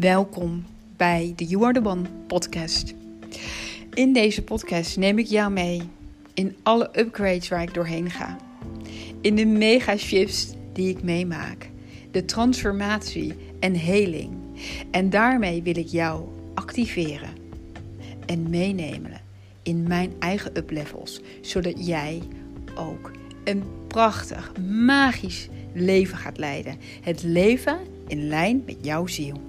Welkom bij de You Are The One podcast. In deze podcast neem ik jou mee in alle upgrades waar ik doorheen ga. In de mega shifts die ik meemaak. De transformatie en heling. En daarmee wil ik jou activeren en meenemen in mijn eigen uplevels. Zodat jij ook een prachtig, magisch leven gaat leiden. Het leven in lijn met jouw ziel.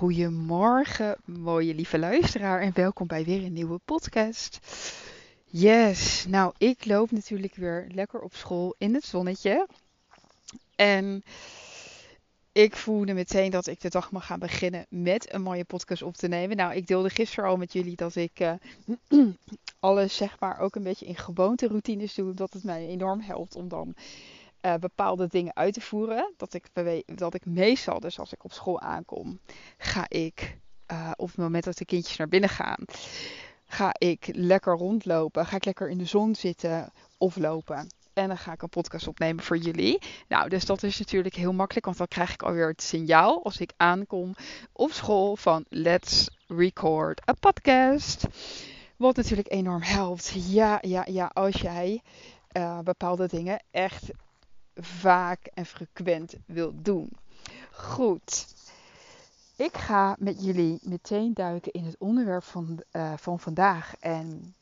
Goedemorgen, mooie lieve luisteraar, en welkom bij weer een nieuwe podcast. Yes, nou, ik loop natuurlijk weer lekker op school in het zonnetje. En ik voelde meteen dat ik de dag mag gaan beginnen met een mooie podcast op te nemen. Nou, ik deelde gisteren al met jullie dat ik uh, alles zeg maar ook een beetje in gewoonte routines doe. Dat het mij enorm helpt om dan uh, bepaalde dingen uit te voeren. Dat ik, dat ik meestal, dus als ik op school aankom, ga ik uh, op het moment dat de kindjes naar binnen gaan, ga ik lekker rondlopen. Ga ik lekker in de zon zitten of lopen. En dan ga ik een podcast opnemen voor jullie. Nou, dus dat is natuurlijk heel makkelijk, want dan krijg ik alweer het signaal als ik aankom op school van let's record a podcast. Wat natuurlijk enorm helpt. Ja, ja, ja, als jij uh, bepaalde dingen echt vaak en frequent wilt doen. Goed. Ik ga met jullie meteen duiken in het onderwerp van, uh, van vandaag. En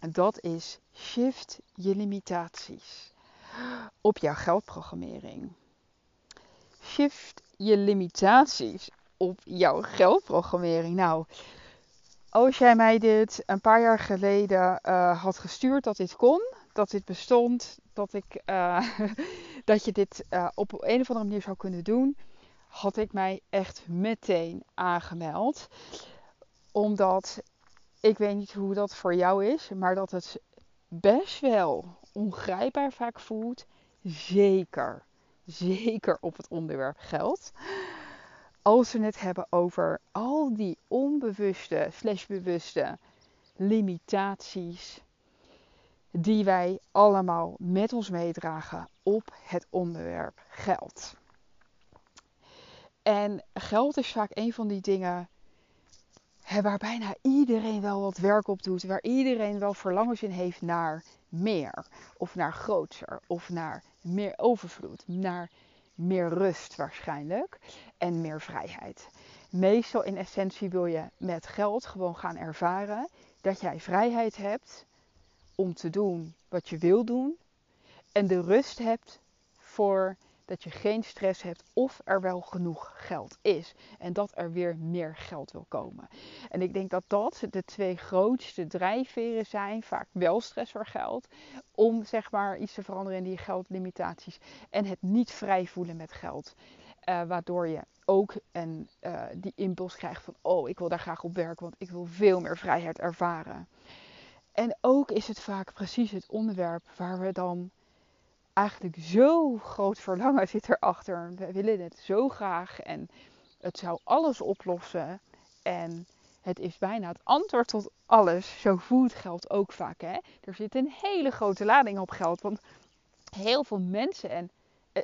dat is shift je limitaties op jouw geldprogrammering. Shift je limitaties op jouw geldprogrammering. Nou, als jij mij dit een paar jaar geleden uh, had gestuurd dat dit kon, dat dit bestond, dat, ik, uh, dat je dit uh, op een of andere manier zou kunnen doen, had ik mij echt meteen aangemeld. Omdat ik weet niet hoe dat voor jou is, maar dat het best wel ongrijpbaar vaak voelt. Zeker, zeker op het onderwerp geld. Als we het hebben over al die onbewuste, slash bewuste limitaties die wij allemaal met ons meedragen op het onderwerp geld. En geld is vaak een van die dingen waar bijna iedereen wel wat werk op doet, waar iedereen wel verlangens in heeft naar meer, of naar groter, of naar meer overvloed, naar meer rust waarschijnlijk en meer vrijheid. Meestal in essentie wil je met geld gewoon gaan ervaren dat jij vrijheid hebt om te doen wat je wil doen. En de rust hebt voor dat je geen stress hebt of er wel genoeg geld is. En dat er weer meer geld wil komen. En ik denk dat dat de twee grootste drijfveren zijn. Vaak wel stress voor geld. Om zeg maar iets te veranderen in die geldlimitaties. En het niet vrij voelen met geld. Uh, waardoor je ook een, uh, die impuls krijgt van oh ik wil daar graag op werken. Want ik wil veel meer vrijheid ervaren. En ook is het vaak precies het onderwerp waar we dan eigenlijk zo groot verlangen zit erachter. We willen het zo graag en het zou alles oplossen. En het is bijna het antwoord tot alles. Zo voelt geld ook vaak. Hè? Er zit een hele grote lading op geld. Want heel veel mensen, en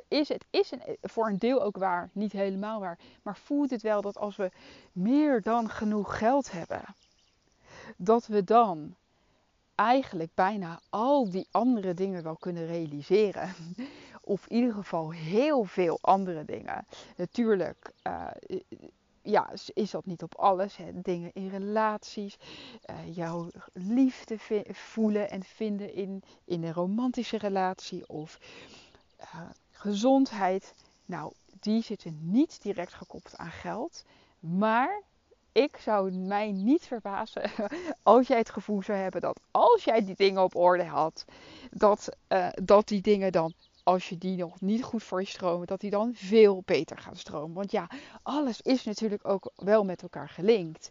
is, het is een, voor een deel ook waar, niet helemaal waar, maar voelt het wel dat als we meer dan genoeg geld hebben, dat we dan eigenlijk bijna al die andere dingen wel kunnen realiseren. Of in ieder geval heel veel andere dingen. Natuurlijk uh, ja, is dat niet op alles. Hè. Dingen in relaties. Uh, jouw liefde voelen en vinden in, in een romantische relatie. Of uh, gezondheid. Nou, die zitten niet direct gekoppeld aan geld. Maar ik zou mij niet verbazen als jij het gevoel zou hebben dat als jij die dingen op orde had, dat, uh, dat die dingen dan, als je die nog niet goed voor je stromen, dat die dan veel beter gaan stromen. Want ja, alles is natuurlijk ook wel met elkaar gelinkt.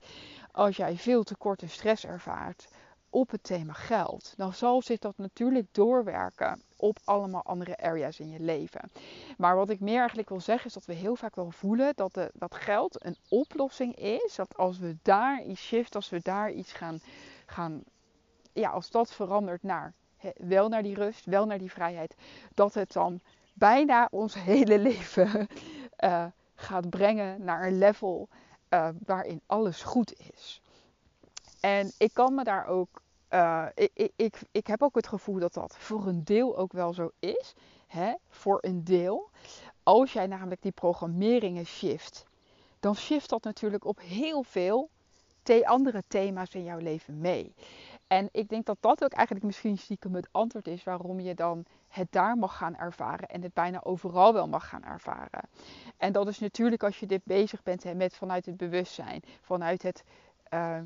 Als jij veel tekort en stress ervaart op het thema geld, dan zal zich dat natuurlijk doorwerken op allemaal andere areas in je leven. Maar wat ik meer eigenlijk wil zeggen is dat we heel vaak wel voelen dat, de, dat geld een oplossing is. Dat als we daar iets shift, als we daar iets gaan, gaan ja, als dat verandert naar wel naar die rust, wel naar die vrijheid, dat het dan bijna ons hele leven uh, gaat brengen naar een level uh, waarin alles goed is. En ik kan me daar ook, uh, ik, ik, ik heb ook het gevoel dat dat voor een deel ook wel zo is. Hè? Voor een deel. Als jij namelijk die programmeringen shift, dan shift dat natuurlijk op heel veel andere thema's in jouw leven mee. En ik denk dat dat ook eigenlijk misschien stiekem het antwoord is waarom je dan het daar mag gaan ervaren en het bijna overal wel mag gaan ervaren. En dat is natuurlijk als je dit bezig bent met vanuit het bewustzijn, vanuit het, uh,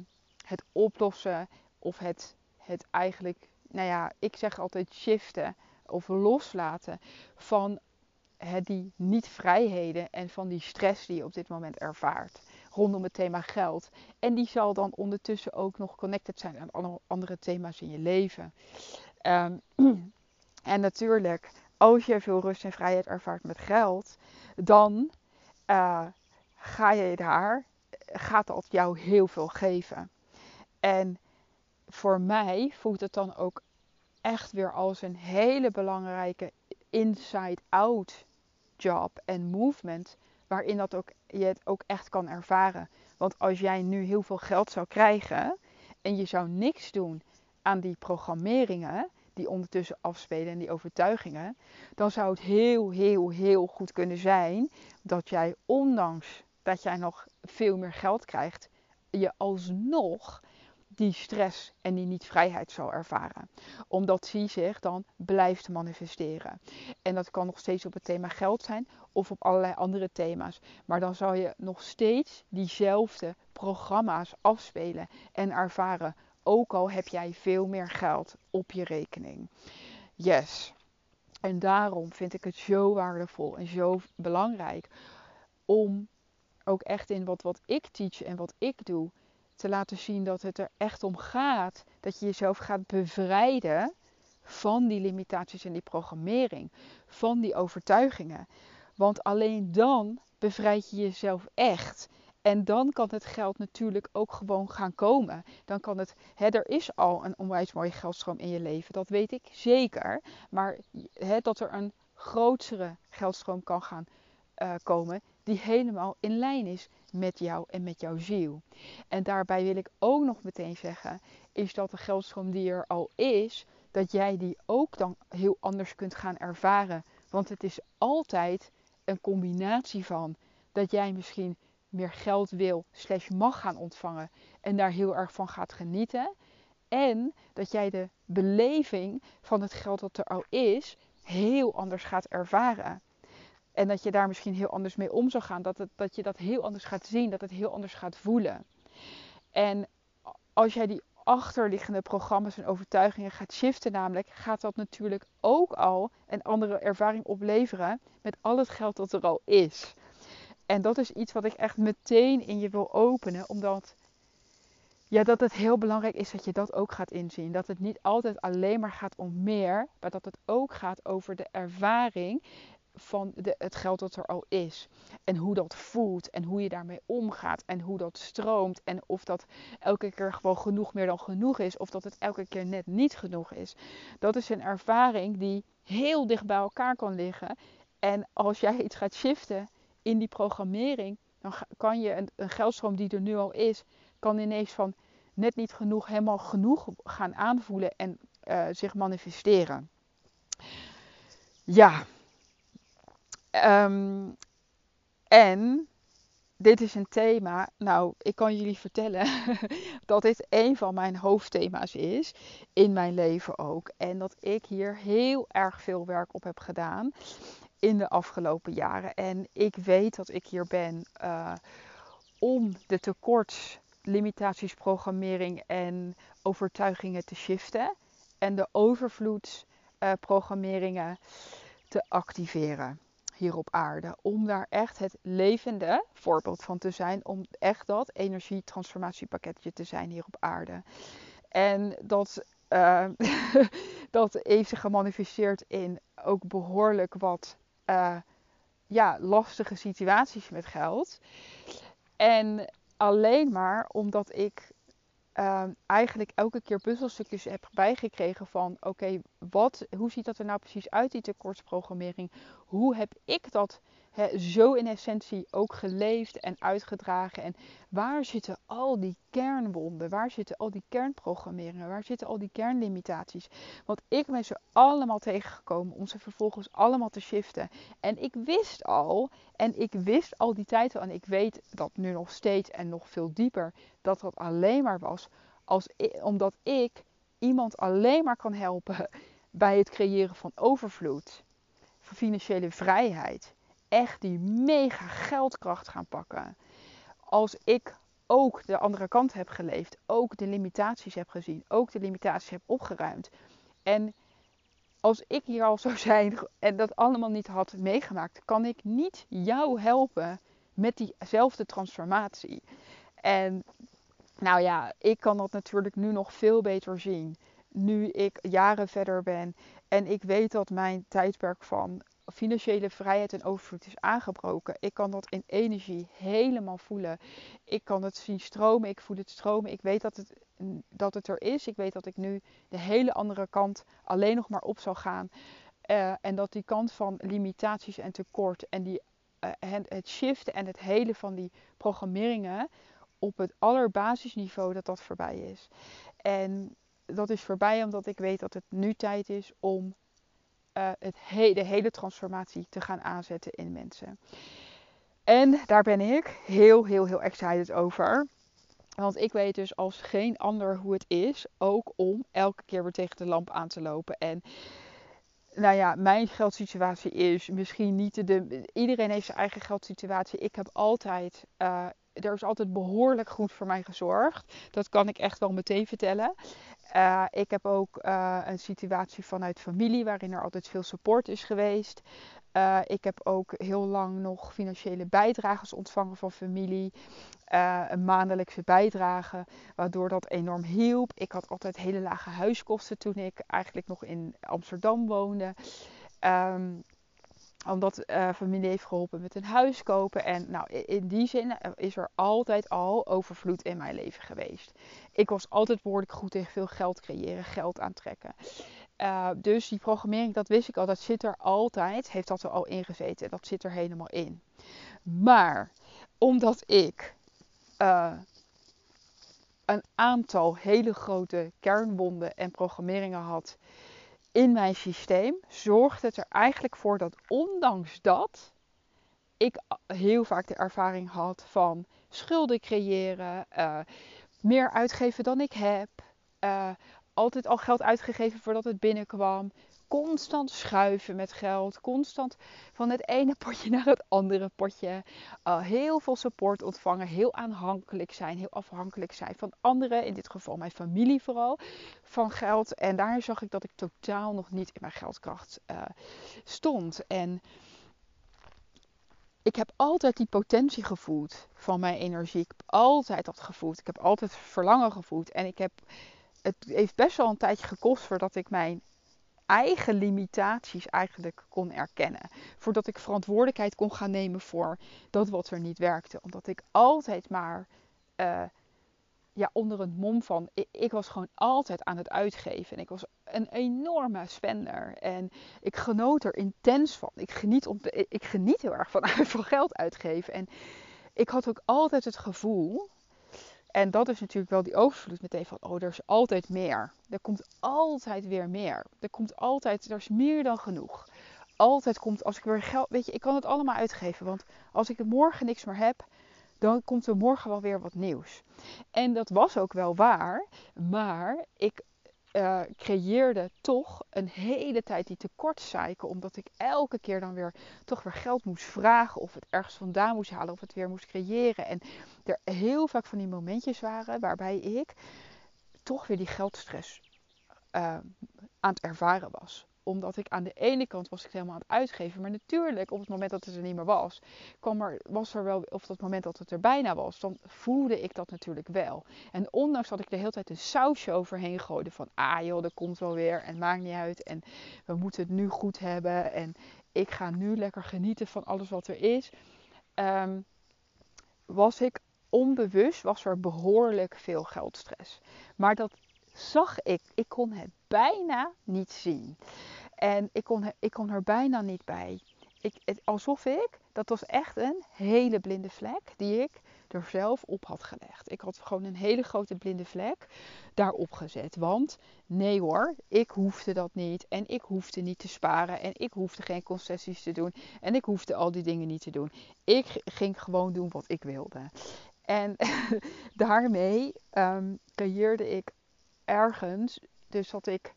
het oplossen of het, het eigenlijk, nou ja, ik zeg altijd shiften of loslaten van het, die niet-vrijheden en van die stress die je op dit moment ervaart rondom het thema geld. En die zal dan ondertussen ook nog connected zijn aan andere thema's in je leven. Um, en natuurlijk, als je veel rust en vrijheid ervaart met geld, dan uh, ga je daar, gaat dat jou heel veel geven. En voor mij voelt het dan ook echt weer als een hele belangrijke inside-out job en movement waarin dat ook, je het ook echt kan ervaren. Want als jij nu heel veel geld zou krijgen en je zou niks doen aan die programmeringen die ondertussen afspelen en die overtuigingen, dan zou het heel, heel, heel goed kunnen zijn dat jij, ondanks dat jij nog veel meer geld krijgt, je alsnog die stress en die niet-vrijheid zal ervaren. Omdat die zich dan blijft manifesteren. En dat kan nog steeds op het thema geld zijn of op allerlei andere thema's. Maar dan zal je nog steeds diezelfde programma's afspelen en ervaren. Ook al heb jij veel meer geld op je rekening. Yes. En daarom vind ik het zo waardevol en zo belangrijk om ook echt in wat, wat ik teach en wat ik doe te laten zien dat het er echt om gaat. Dat je jezelf gaat bevrijden van die limitaties en die programmering. Van die overtuigingen. Want alleen dan bevrijd je jezelf echt. En dan kan het geld natuurlijk ook gewoon gaan komen. Dan kan het, hè, er is al een onwijs mooie geldstroom in je leven, dat weet ik zeker. Maar hè, dat er een grotere geldstroom kan gaan uh, komen, die helemaal in lijn is met jou en met jouw ziel. En daarbij wil ik ook nog meteen zeggen, is dat de geldstroom die er al is, dat jij die ook dan heel anders kunt gaan ervaren. Want het is altijd een combinatie van dat jij misschien meer geld wil, slash mag gaan ontvangen en daar heel erg van gaat genieten. En dat jij de beleving van het geld dat er al is, heel anders gaat ervaren. En dat je daar misschien heel anders mee om zou gaan. Dat, het, dat je dat heel anders gaat zien. Dat het heel anders gaat voelen. En als jij die achterliggende programma's en overtuigingen gaat shiften, namelijk, gaat dat natuurlijk ook al een andere ervaring opleveren met al het geld dat er al is. En dat is iets wat ik echt meteen in je wil openen, omdat ja, dat het heel belangrijk is dat je dat ook gaat inzien. Dat het niet altijd alleen maar gaat om meer, maar dat het ook gaat over de ervaring van de, het geld dat er al is. En hoe dat voelt en hoe je daarmee omgaat en hoe dat stroomt. En of dat elke keer gewoon genoeg meer dan genoeg is. Of dat het elke keer net niet genoeg is. Dat is een ervaring die heel dicht bij elkaar kan liggen. En als jij iets gaat shiften in die programmering, dan kan je een, een geldstroom die er nu al is, kan ineens van net niet genoeg helemaal genoeg gaan aanvoelen en uh, zich manifesteren. Ja, Um, en dit is een thema. Nou, ik kan jullie vertellen dat dit een van mijn hoofdthema's is in mijn leven ook. En dat ik hier heel erg veel werk op heb gedaan in de afgelopen jaren. En ik weet dat ik hier ben uh, om de tekort, limitaties, programmering en overtuigingen te shiften. En de overvloedsprogrammeringen uh, te activeren hier op aarde. Om daar echt het levende voorbeeld van te zijn. Om echt dat energietransformatiepakketje te zijn hier op aarde. En dat, uh, dat heeft zich gemanifesteerd in ook behoorlijk wat uh, ja, lastige situaties met geld. En alleen maar omdat ik ehm, eigenlijk elke keer puzzelstukjes heb bijgekregen van oké, wat, hoe ziet dat er nou precies uit, die tekortsprogrammering? Hoe heb ik dat zo in essentie ook geleefd en uitgedragen? En waar zitten al die kernwonden? Waar zitten al die kernprogrammeringen? Waar zitten al die kernlimitaties? Want ik ben ze allemaal tegengekomen om ze vervolgens allemaal te shiften. En ik wist al, en ik wist al die tijd al, en ik weet dat nu nog steeds en nog veel dieper, dat dat alleen maar was als, omdat ik iemand alleen maar kan helpen bij het creëren van overvloed, van financiële vrijheid echt die mega geldkracht gaan pakken. Als ik ook de andere kant heb geleefd, ook de limitaties heb gezien, ook de limitaties heb opgeruimd. En als ik hier al zou zijn en dat allemaal niet had meegemaakt, kan ik niet jou helpen met diezelfde transformatie. En nou ja, ik kan dat natuurlijk nu nog veel beter zien. Nu ik jaren verder ben en ik weet dat mijn tijdperk van financiële vrijheid en overvloed is aangebroken. Ik kan dat in energie helemaal voelen. Ik kan het zien stromen. Ik voel het stromen. Ik weet dat het, dat het er is. Ik weet dat ik nu de hele andere kant alleen nog maar op zal gaan. Uh, en dat die kant van limitaties en tekort en die, uh, het shiften en het hele van die programmeringen op het allerbasisniveau dat dat voorbij is. En dat is voorbij omdat ik weet dat het nu tijd is om uh, het de hele transformatie te gaan aanzetten in mensen. En daar ben ik heel, heel, heel excited over. Want ik weet dus als geen ander hoe het is, ook om elke keer weer tegen de lamp aan te lopen. En nou ja, mijn geldsituatie is misschien niet de. Iedereen heeft zijn eigen geldsituatie. Ik heb altijd. Uh, er is altijd behoorlijk goed voor mij gezorgd. Dat kan ik echt wel meteen vertellen. Uh, ik heb ook uh, een situatie vanuit familie waarin er altijd veel support is geweest. Uh, ik heb ook heel lang nog financiële bijdrages ontvangen van familie. een maandelijkse bijdrage, waardoor dat enorm hielp. Ik had altijd hele lage huiskosten toen ik eigenlijk nog in Amsterdam woonde. Um, omdat uh, familie heeft geholpen met een huis kopen. En nou, in die zin eh, is er altijd al overvloed in mijn leven geweest. Ik was altijd behoorlijk goed in veel geld creëren, geld aantrekken. Uh, dus die programmering, dat wist ik al, dat zit er altijd, heeft dat er al ingezeten. Dat zit er helemaal in. Maar omdat ik een aantal hele grote kernwonden en programmeringen had in mijn systeem zorgt het er eigenlijk voor dat ondanks dat ik heel vaak de ervaring had van schulden creëren, uh, meer uitgeven dan ik heb, uh, altijd al geld uitgegeven voordat het binnenkwam, constant schuiven met geld, constant van het ene potje naar het andere potje, uh, heel veel support ontvangen, heel aanhankelijk zijn, heel afhankelijk zijn van anderen, in dit geval mijn familie vooral, van geld. En daar zag ik dat ik totaal nog niet in mijn geldkracht uh, stond. En ik heb altijd die potentie gevoeld van mijn energie. Ik heb altijd dat gevoeld. Ik heb altijd verlangen gevoeld. En ik heb, het heeft best wel een tijdje gekost voordat ik mijn eigen limitaties eigenlijk kon erkennen. Voordat ik verantwoordelijkheid kon gaan nemen voor dat wat er niet werkte. Omdat ik altijd maar uh, ja, onder het mom van. Ik, was gewoon altijd aan het uitgeven. En ik was een enorme spender. En ik genoot er intens van. Ik geniet, te, ik geniet heel erg van, van geld uitgeven. En ik had ook altijd het gevoel en dat is natuurlijk wel die overvloed meteen van, oh, er is altijd meer. Er komt altijd weer meer. Er komt altijd, er is meer dan genoeg. Altijd komt, als ik weer geld, weet je, ik kan het allemaal uitgeven. Want als ik morgen niks meer heb, dan komt er morgen wel weer wat nieuws. En dat was ook wel waar. Maar ik uh, creëerde toch een hele tijd die tekortcycle. Omdat ik elke keer dan weer toch weer geld moest vragen. Of het ergens vandaan moest halen. Of het weer moest creëren. En er heel vaak van die momentjes waren waarbij ik toch weer die geldstress uh, aan het ervaren was omdat ik aan de ene kant was ik helemaal aan het uitgeven. Maar natuurlijk, op het moment dat het er niet meer was, kwam er, was er wel, of dat moment dat het er bijna was, dan voelde ik dat natuurlijk wel. En ondanks dat ik de hele tijd een sausje overheen gooide van, ah joh, dat komt wel weer en maakt niet uit. En we moeten het nu goed hebben. En ik ga nu lekker genieten van alles wat er is. Um, was ik onbewust was er behoorlijk veel geldstress. Maar dat zag ik. Ik kon het bijna niet zien. En ik kon, ik kon er bijna niet bij. Ik, alsof ik, dat was echt een hele blinde vlek die ik er zelf op had gelegd. Ik had gewoon een hele grote blinde vlek daarop gezet. Want nee hoor, ik hoefde dat niet. En ik hoefde niet te sparen. En ik hoefde geen concessies te doen. En ik hoefde al die dingen niet te doen. Ik ging gewoon doen wat ik wilde. En daarmee um, creëerde ik ergens dus dat ik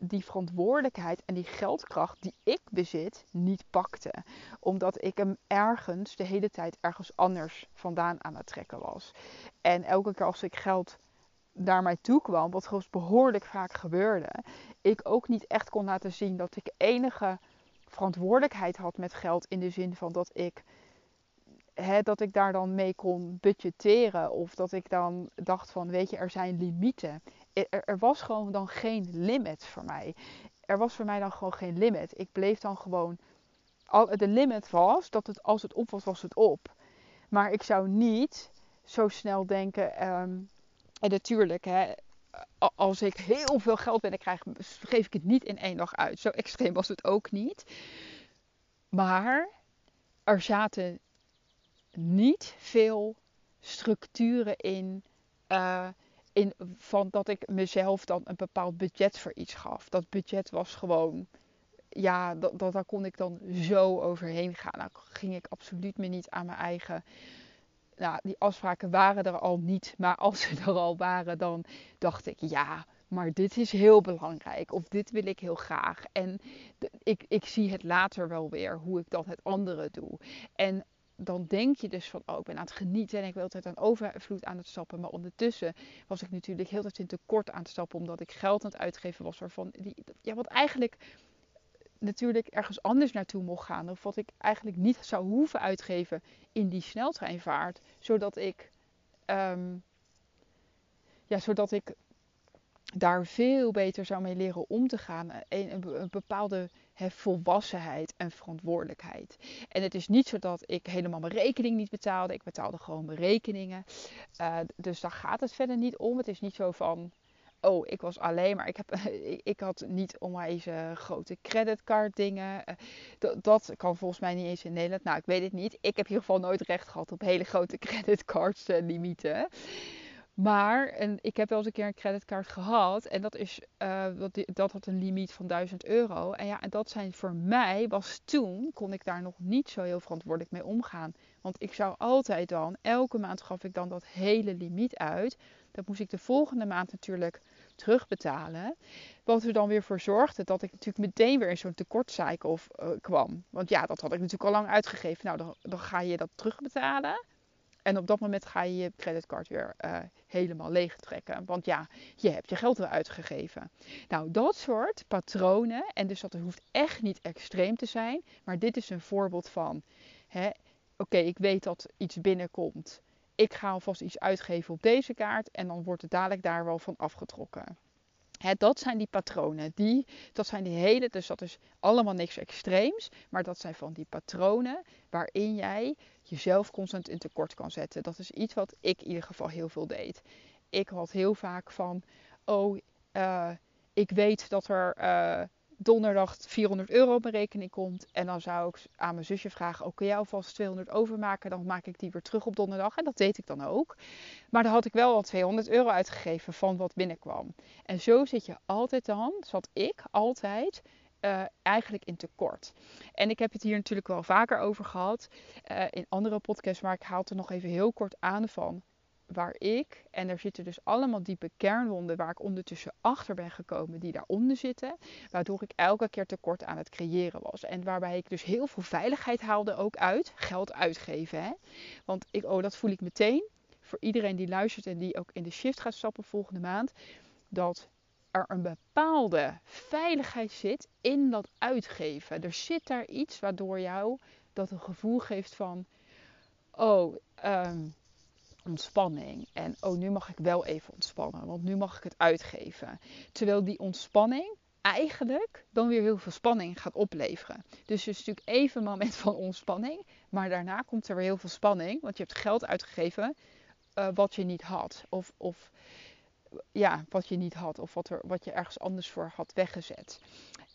die verantwoordelijkheid en die geldkracht die ik bezit niet pakte. Omdat ik hem ergens de hele tijd ergens anders vandaan aan het trekken was. En elke keer als ik geld naar mij toe kwam, wat gewoon behoorlijk vaak gebeurde, ik ook niet echt kon laten zien dat ik enige verantwoordelijkheid had met geld in de zin van dat ik dat ik daar dan mee kon budgetteren. Of dat ik dan dacht van, weet je, er zijn limieten. Er, er, was gewoon dan geen limit voor mij. Er was voor mij dan gewoon geen limit. Ik bleef dan gewoon... De limit was dat het, als het op was, was het op. Maar ik zou niet zo snel denken... Ehm, en natuurlijk, hè, als ik heel veel geld binnenkrijg, geef ik het niet in één dag uit. Zo extreem was het ook niet. Maar er zaten niet veel structuren in, uh, in. Van dat ik mezelf dan een bepaald budget voor iets gaf. Dat budget was gewoon. Ja, dat, dat, daar kon ik dan zo overheen gaan. Nou ging ik absoluut me niet aan mijn eigen. Nou, die afspraken waren er al niet. Maar als ze er al waren, dan dacht ik ja. Maar dit is heel belangrijk. Of dit wil ik heel graag. En ik, ik zie het later wel weer hoe ik dan het andere doe. En dan denk je dus van, oh, ik ben aan het genieten en ik wil altijd aan overvloed aan het stappen. Maar ondertussen was ik natuurlijk heel tijd in tekort aan het stappen, omdat ik geld aan het uitgeven was waarvan, die, ja, wat eigenlijk natuurlijk ergens anders naartoe mocht gaan. Of wat ik eigenlijk niet zou hoeven uitgeven in die sneltreinvaart. Zodat ik, um, ja, zodat ik daar veel beter zou mee leren om te gaan. Een, een, bepaalde volwassenheid en verantwoordelijkheid. En het is niet zo dat ik helemaal mijn rekening niet betaalde. Ik betaalde gewoon mijn rekeningen. Uh, dus daar gaat het verder niet om. Het is niet zo van. Oh, ik was alleen maar. Ik, heb, ik had niet onwijs grote creditcard dingen. Uh, dat kan volgens mij niet eens in Nederland. Nou, ik weet het niet. Ik heb in ieder geval nooit recht gehad op hele grote creditcards uh, limieten. Maar en ik heb wel eens een keer een creditcard gehad. En dat, is, uh, dat, dat had een limiet van 1000 euro. En ja, en dat zijn voor mij, was toen, kon ik daar nog niet zo heel verantwoordelijk mee omgaan. Want ik zou altijd dan, elke maand gaf ik dan dat hele limiet uit. Dat moest ik de volgende maand natuurlijk terugbetalen. Wat er dan weer voor zorgde dat ik natuurlijk meteen weer in zo'n tekortcycle uh, kwam. Want ja, dat had ik natuurlijk al lang uitgegeven. Nou, dan ga je dat terugbetalen. En op dat moment ga je je creditcard weer uh, helemaal leeg trekken. Want ja, je hebt je geld weer uitgegeven. Nou, dat soort patronen. En dus dat hoeft echt niet extreem te zijn. Maar dit is een voorbeeld van. Oké, ik weet dat iets binnenkomt. Ik ga alvast iets uitgeven op deze kaart. En dan wordt het dadelijk daar wel van afgetrokken. Dat zijn die patronen. Die, dat zijn die hele, dus dat is allemaal niks extreems. Maar dat zijn van die patronen waarin jij jezelf constant in tekort kan zetten. Dat is iets wat ik in ieder geval heel veel deed. Ik had heel vaak van, oh, uh, ik weet dat er uh, donderdag 400 euro op mijn rekening komt. En dan zou ik aan mijn zusje vragen, oh, kun jij alvast 200 overmaken? Dan maak ik die weer terug op donderdag. En dat deed ik dan ook. Maar dan had ik wel al 200 euro uitgegeven van wat binnenkwam. En zo zit je altijd dan, zat ik altijd uh, eigenlijk in tekort. En ik heb het hier natuurlijk wel vaker over gehad uh, in andere podcasts, maar ik haal er nog even heel kort aan van waar ik, en er zitten dus allemaal diepe kernwonden waar ik ondertussen achter ben gekomen, die daaronder zitten, waardoor ik elke keer tekort aan het creëren was. En waarbij ik dus heel veel veiligheid haalde ook uit, geld uitgeven. Hè? Want ik, oh, dat voel ik meteen, voor iedereen die luistert en die ook in de shift gaat stappen volgende maand, dat er een bepaalde veiligheid zit in dat uitgeven. Er zit daar iets waardoor jou dat een gevoel geeft van: oh, um, ontspanning. En oh, nu mag ik wel even ontspannen, want nu mag ik het uitgeven. Terwijl die ontspanning eigenlijk dan weer heel veel spanning gaat opleveren. Dus het is natuurlijk even een moment van ontspanning, maar daarna komt er weer heel veel spanning, want je hebt geld uitgegeven uh, wat je niet had. Of, of ja, wat je niet had, of wat, er, wat je ergens anders voor had weggezet.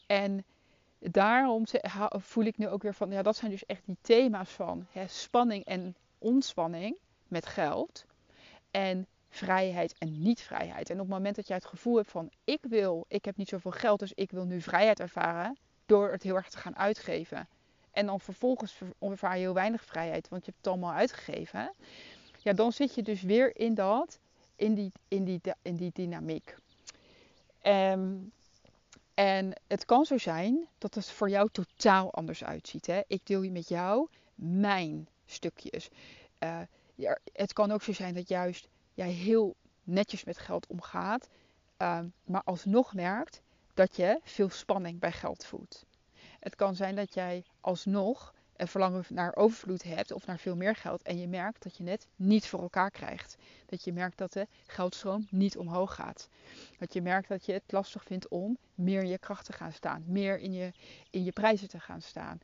En daarom voel ik nu ook weer van, ja, dat zijn dus echt die thema's van hè, spanning en ontspanning met geld. En vrijheid en niet-vrijheid. En op het moment dat jij het gevoel hebt van ik wil, ik heb niet zoveel geld, dus ik wil nu vrijheid ervaren door het heel erg te gaan uitgeven. En dan vervolgens ervaar je heel weinig vrijheid, want je hebt het allemaal uitgegeven. Ja, dan zit je dus weer in dat, in die, in die, in die dynamiek. Um, en het kan zo zijn dat het voor jou totaal anders uitziet. Hè? Ik deel je met jou mijn stukjes. Uh, ja, het kan ook zo zijn dat juist jij heel netjes met geld omgaat, uh, maar alsnog merkt dat je veel spanning bij geld voelt. Het kan zijn dat jij alsnog een verlangen naar overvloed hebt of naar veel meer geld en je merkt dat je net niet voor elkaar krijgt. Dat je merkt dat de geldstroom niet omhoog gaat. Dat je merkt dat je het lastig vindt om meer in je kracht te gaan staan, meer in je, in je prijzen te gaan staan.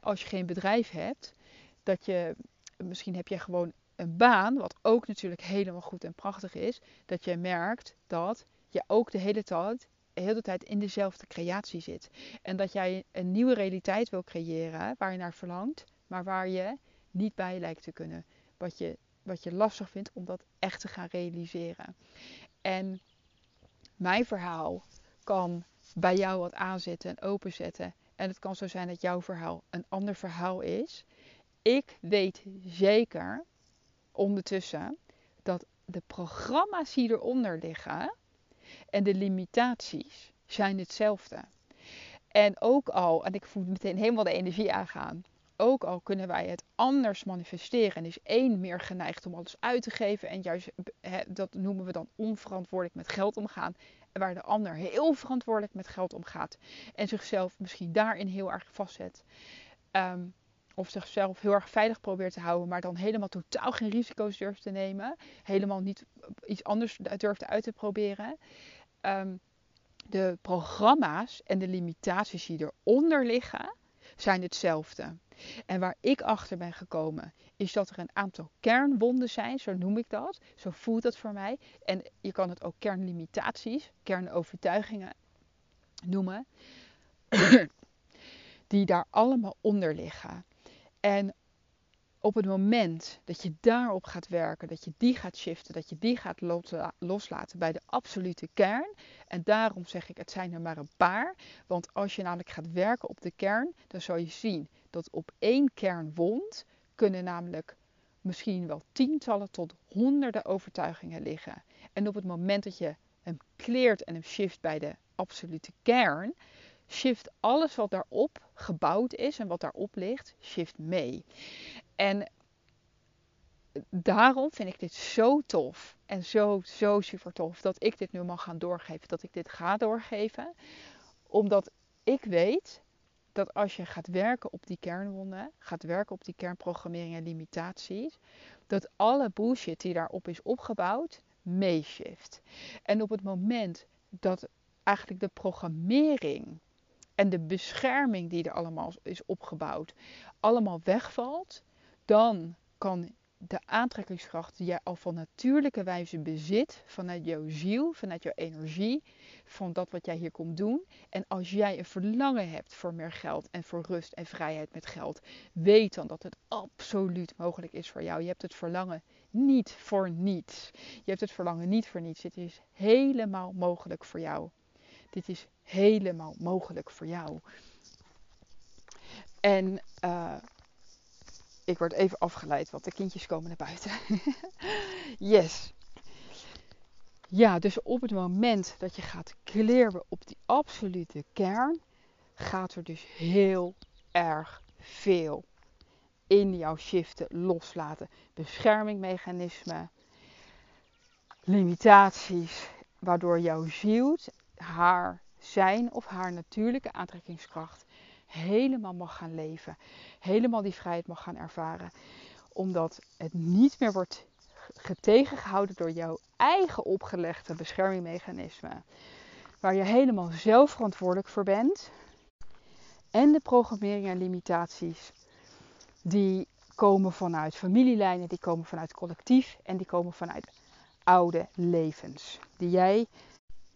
als je geen bedrijf hebt, dat je misschien heb je gewoon een baan, wat ook natuurlijk helemaal goed en prachtig is, dat je merkt dat je ook de hele tijd de hele tijd in dezelfde creatie zit. En dat jij een nieuwe realiteit wil creëren waar je naar verlangt, maar waar je niet bij lijkt te kunnen. Wat je, wat je lastig vindt om dat echt te gaan realiseren. En mijn verhaal kan bij jou wat aanzetten en openzetten. En het kan zo zijn dat jouw verhaal een ander verhaal is. Ik weet zeker ondertussen dat de programma's die eronder liggen, en de limitaties zijn hetzelfde. En ook al, en ik voel meteen helemaal de energie aangaan. Ook al kunnen wij het anders manifesteren en is één meer geneigd om alles uit te geven en juist dat noemen we dan onverantwoordelijk met geld omgaan. Waar de ander heel verantwoordelijk met geld omgaat en zichzelf misschien daarin heel erg vastzet. Um, of zichzelf heel erg veilig probeert te houden, maar dan helemaal totaal geen risico's durft te nemen. Helemaal niet iets anders durft uit te proberen. Ehm, de programma's en de limitaties die eronder liggen, zijn hetzelfde. En waar ik achter ben gekomen, is dat er een aantal kernwonden zijn, zo noem ik dat. Zo voelt dat voor mij. En je kan het ook kernlimitaties, kernovertuigingen noemen, die daar allemaal onder liggen. En op het moment dat je daarop gaat werken, dat je die gaat shiften, dat je die gaat loslaten bij de absolute kern. En daarom zeg ik, het zijn er maar een paar. Want als je namelijk gaat werken op de kern, dan zal je zien dat op één kernwond kunnen namelijk misschien wel tientallen tot honderden overtuigingen liggen. En op het moment dat je hem kleert en hem shift bij de absolute kern, shift alles wat daarop gebouwd is en wat daarop ligt, shift mee. En daarom vind ik dit zo tof en zo, zo super tof dat ik dit nu mag gaan doorgeven, dat ik dit ga doorgeven. Omdat ik weet dat als je gaat werken op die kernwonden, gaat werken op die kernprogrammering en limitaties, dat alle bullshit die daarop is opgebouwd, meeshift. En op het moment dat eigenlijk de programmering en de bescherming die er allemaal is opgebouwd, allemaal wegvalt, dan kan de aantrekkingskracht die jij al van natuurlijke wijze bezit, vanuit jouw ziel, vanuit jouw energie, van dat wat jij hier komt doen. En als jij een verlangen hebt voor meer geld en voor rust en vrijheid met geld, weet dan dat het absoluut mogelijk is voor jou. Je hebt het verlangen niet voor niets. Je hebt het verlangen niet voor niets. Het is helemaal mogelijk voor jou. Dit is helemaal mogelijk voor jou. En uh, ik word even afgeleid, want de kindjes komen naar buiten. yes. Ja, dus op het moment dat je gaat kleren op die absolute kern, gaat er dus heel erg veel in jouw shiften loslaten. Beschermingmechanismen, limitaties, waardoor jouw ziel haar zijn of haar natuurlijke aantrekkingskracht helemaal mag gaan leven. Helemaal die vrijheid mag gaan ervaren. Omdat het niet meer wordt tegengehouden door jouw eigen opgelegde beschermingmechanismen. waar je helemaal zelf verantwoordelijk voor bent. En de programmeringen en limitaties die komen vanuit familielijnen, die komen vanuit collectief en die komen vanuit oude levens. Die jij,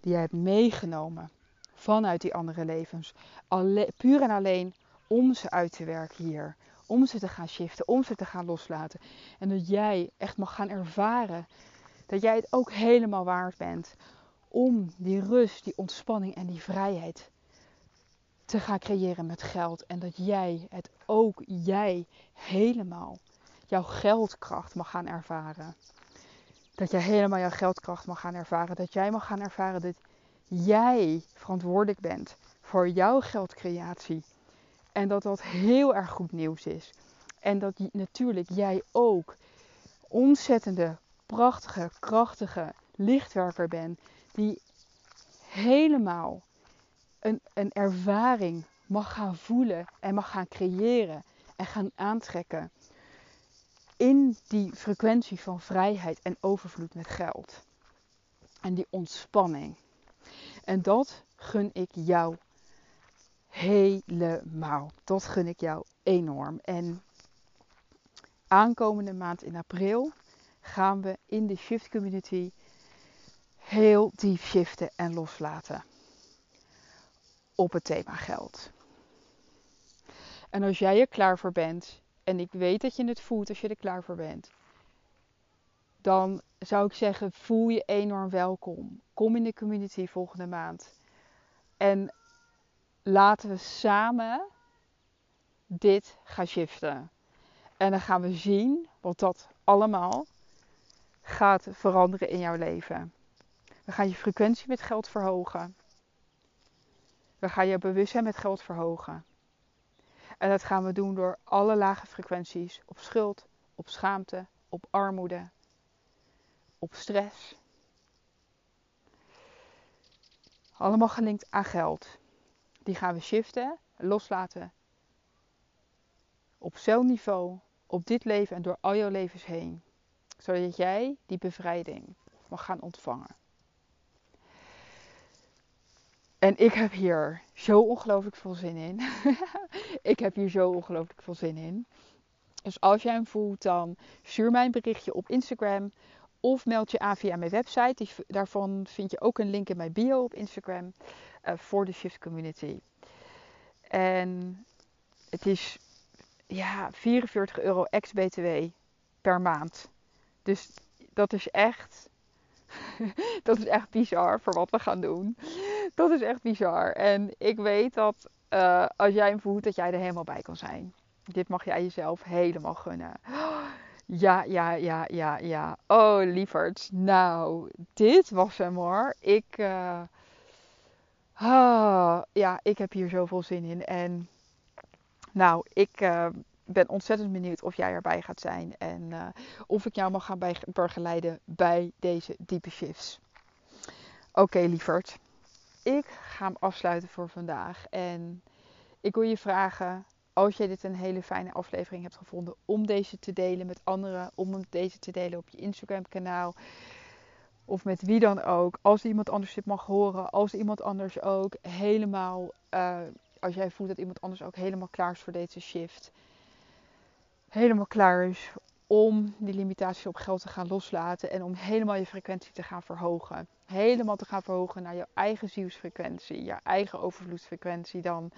die jij hebt meegenomen vanuit die andere levens. Puur en alleen om ze uit te werken hier. Om ze te gaan shiften, om ze te gaan loslaten. En dat jij echt mag gaan ervaren dat jij het ook helemaal waard bent om die rust, die ontspanning en die vrijheid te gaan creëren met geld. En dat jij het ook, jij helemaal, jouw geldkracht mag gaan ervaren. Dat jij helemaal jouw geldkracht mag gaan ervaren. Dat jij mag gaan ervaren dat jij verantwoordelijk bent voor jouw geldcreatie. En dat dat heel erg goed nieuws is. En dat natuurlijk jij ook ontzettende, prachtige, krachtige lichtwerker bent. Die helemaal een, een ervaring mag gaan voelen en mag gaan creëren en gaan aantrekken. In die frequentie van vrijheid en overvloed met geld. En die ontspanning. En dat gun ik jou helemaal. Dat gun ik jou enorm. En aankomende maand in april gaan we in de Shift Community heel diep shiften en loslaten op het thema geld. En als jij er klaar voor bent, en ik weet dat je het voelt als je er klaar voor bent, dan zou ik zeggen: voel je enorm welkom. Kom in de community volgende maand. En laten we samen dit gaan shiften. En dan gaan we zien wat dat allemaal gaat veranderen in jouw leven. We gaan je frequentie met geld verhogen. We gaan je bewustzijn met geld verhogen. En dat gaan we doen door alle lage frequenties op schuld, op schaamte, op armoede, op stress. Allemaal gelinkt aan geld. Die gaan we shiften, loslaten. Op celniveau, op dit leven en door al jouw levens heen. Zodat jij die bevrijding mag gaan ontvangen. En ik heb hier zo ongelooflijk veel zin in. ik heb hier zo ongelooflijk veel zin in. Dus als jij hem voelt, dan stuur mij een berichtje op Instagram. Of meld je aan via mijn website. daarvan vind je ook een link in mijn bio op Instagram. Uh, voor de Shift Community. En het is ja, 44 euro ex-BTW per maand. Dus dat is echt. dat is echt bizar voor wat we gaan doen. Dat is echt bizar. En ik weet dat uh, als jij hem voelt, dat jij er helemaal bij kan zijn. Dit mag jij jezelf helemaal gunnen. Ja, ja, ja, ja, ja. Oh, lieverd. Nou, dit was hem hoor. Ik, uh, ah, ja, ik heb hier zoveel zin in. En nou, ik uh, ben ontzettend benieuwd of jij erbij gaat zijn. En of ik jou mag gaan begeleiden bij deze diepe shifts. Oké, okay, lieverd ik ga hem afsluiten voor vandaag. En ik wil je vragen, als je dit een hele fijne aflevering hebt gevonden, om deze te delen met anderen, om deze te delen op je Instagram kanaal. Of met wie dan ook. Als iemand anders dit mag horen. Als iemand anders ook helemaal. Uh, als jij voelt dat iemand anders ook helemaal klaar is voor deze shift. Helemaal klaar is om die limitatie op geld te gaan loslaten. En om helemaal je frequentie te gaan verhogen helemaal te gaan verhogen naar jouw eigen zielsfrequentie, jouw eigen overvloedsfrequentie, dan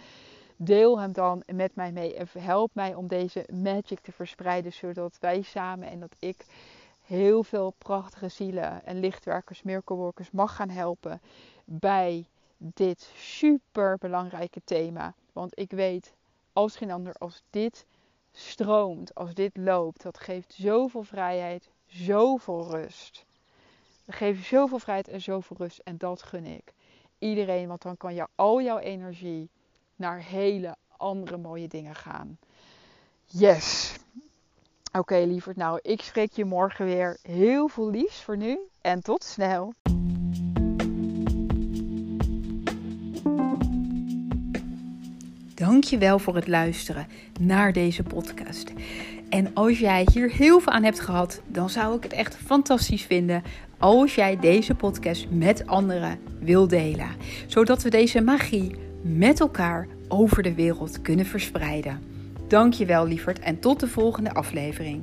deel hem dan met mij mee en help mij om deze magic te verspreiden, zodat wij samen en dat ik heel veel prachtige zielen en lichtwerkers, miracle mag gaan helpen bij dit super belangrijke thema. Want ik weet als geen ander, als dit stroomt, als dit loopt, dat geeft zoveel vrijheid, zoveel rust. We geven zoveel vrijheid en zoveel rust. En dat gun ik iedereen. Want dan kan je al jouw energie naar hele andere mooie dingen gaan. Yes. Oké, okay, lieverd. Nou, ik spreek je morgen weer. Heel veel liefs voor nu. En tot snel. Dankjewel voor het luisteren naar deze podcast. En als jij hier heel veel aan hebt gehad, dan zou ik het echt fantastisch vinden als jij deze podcast met anderen wil delen, zodat we deze magie met elkaar over de wereld kunnen verspreiden. Dankjewel lieverd en tot de volgende aflevering.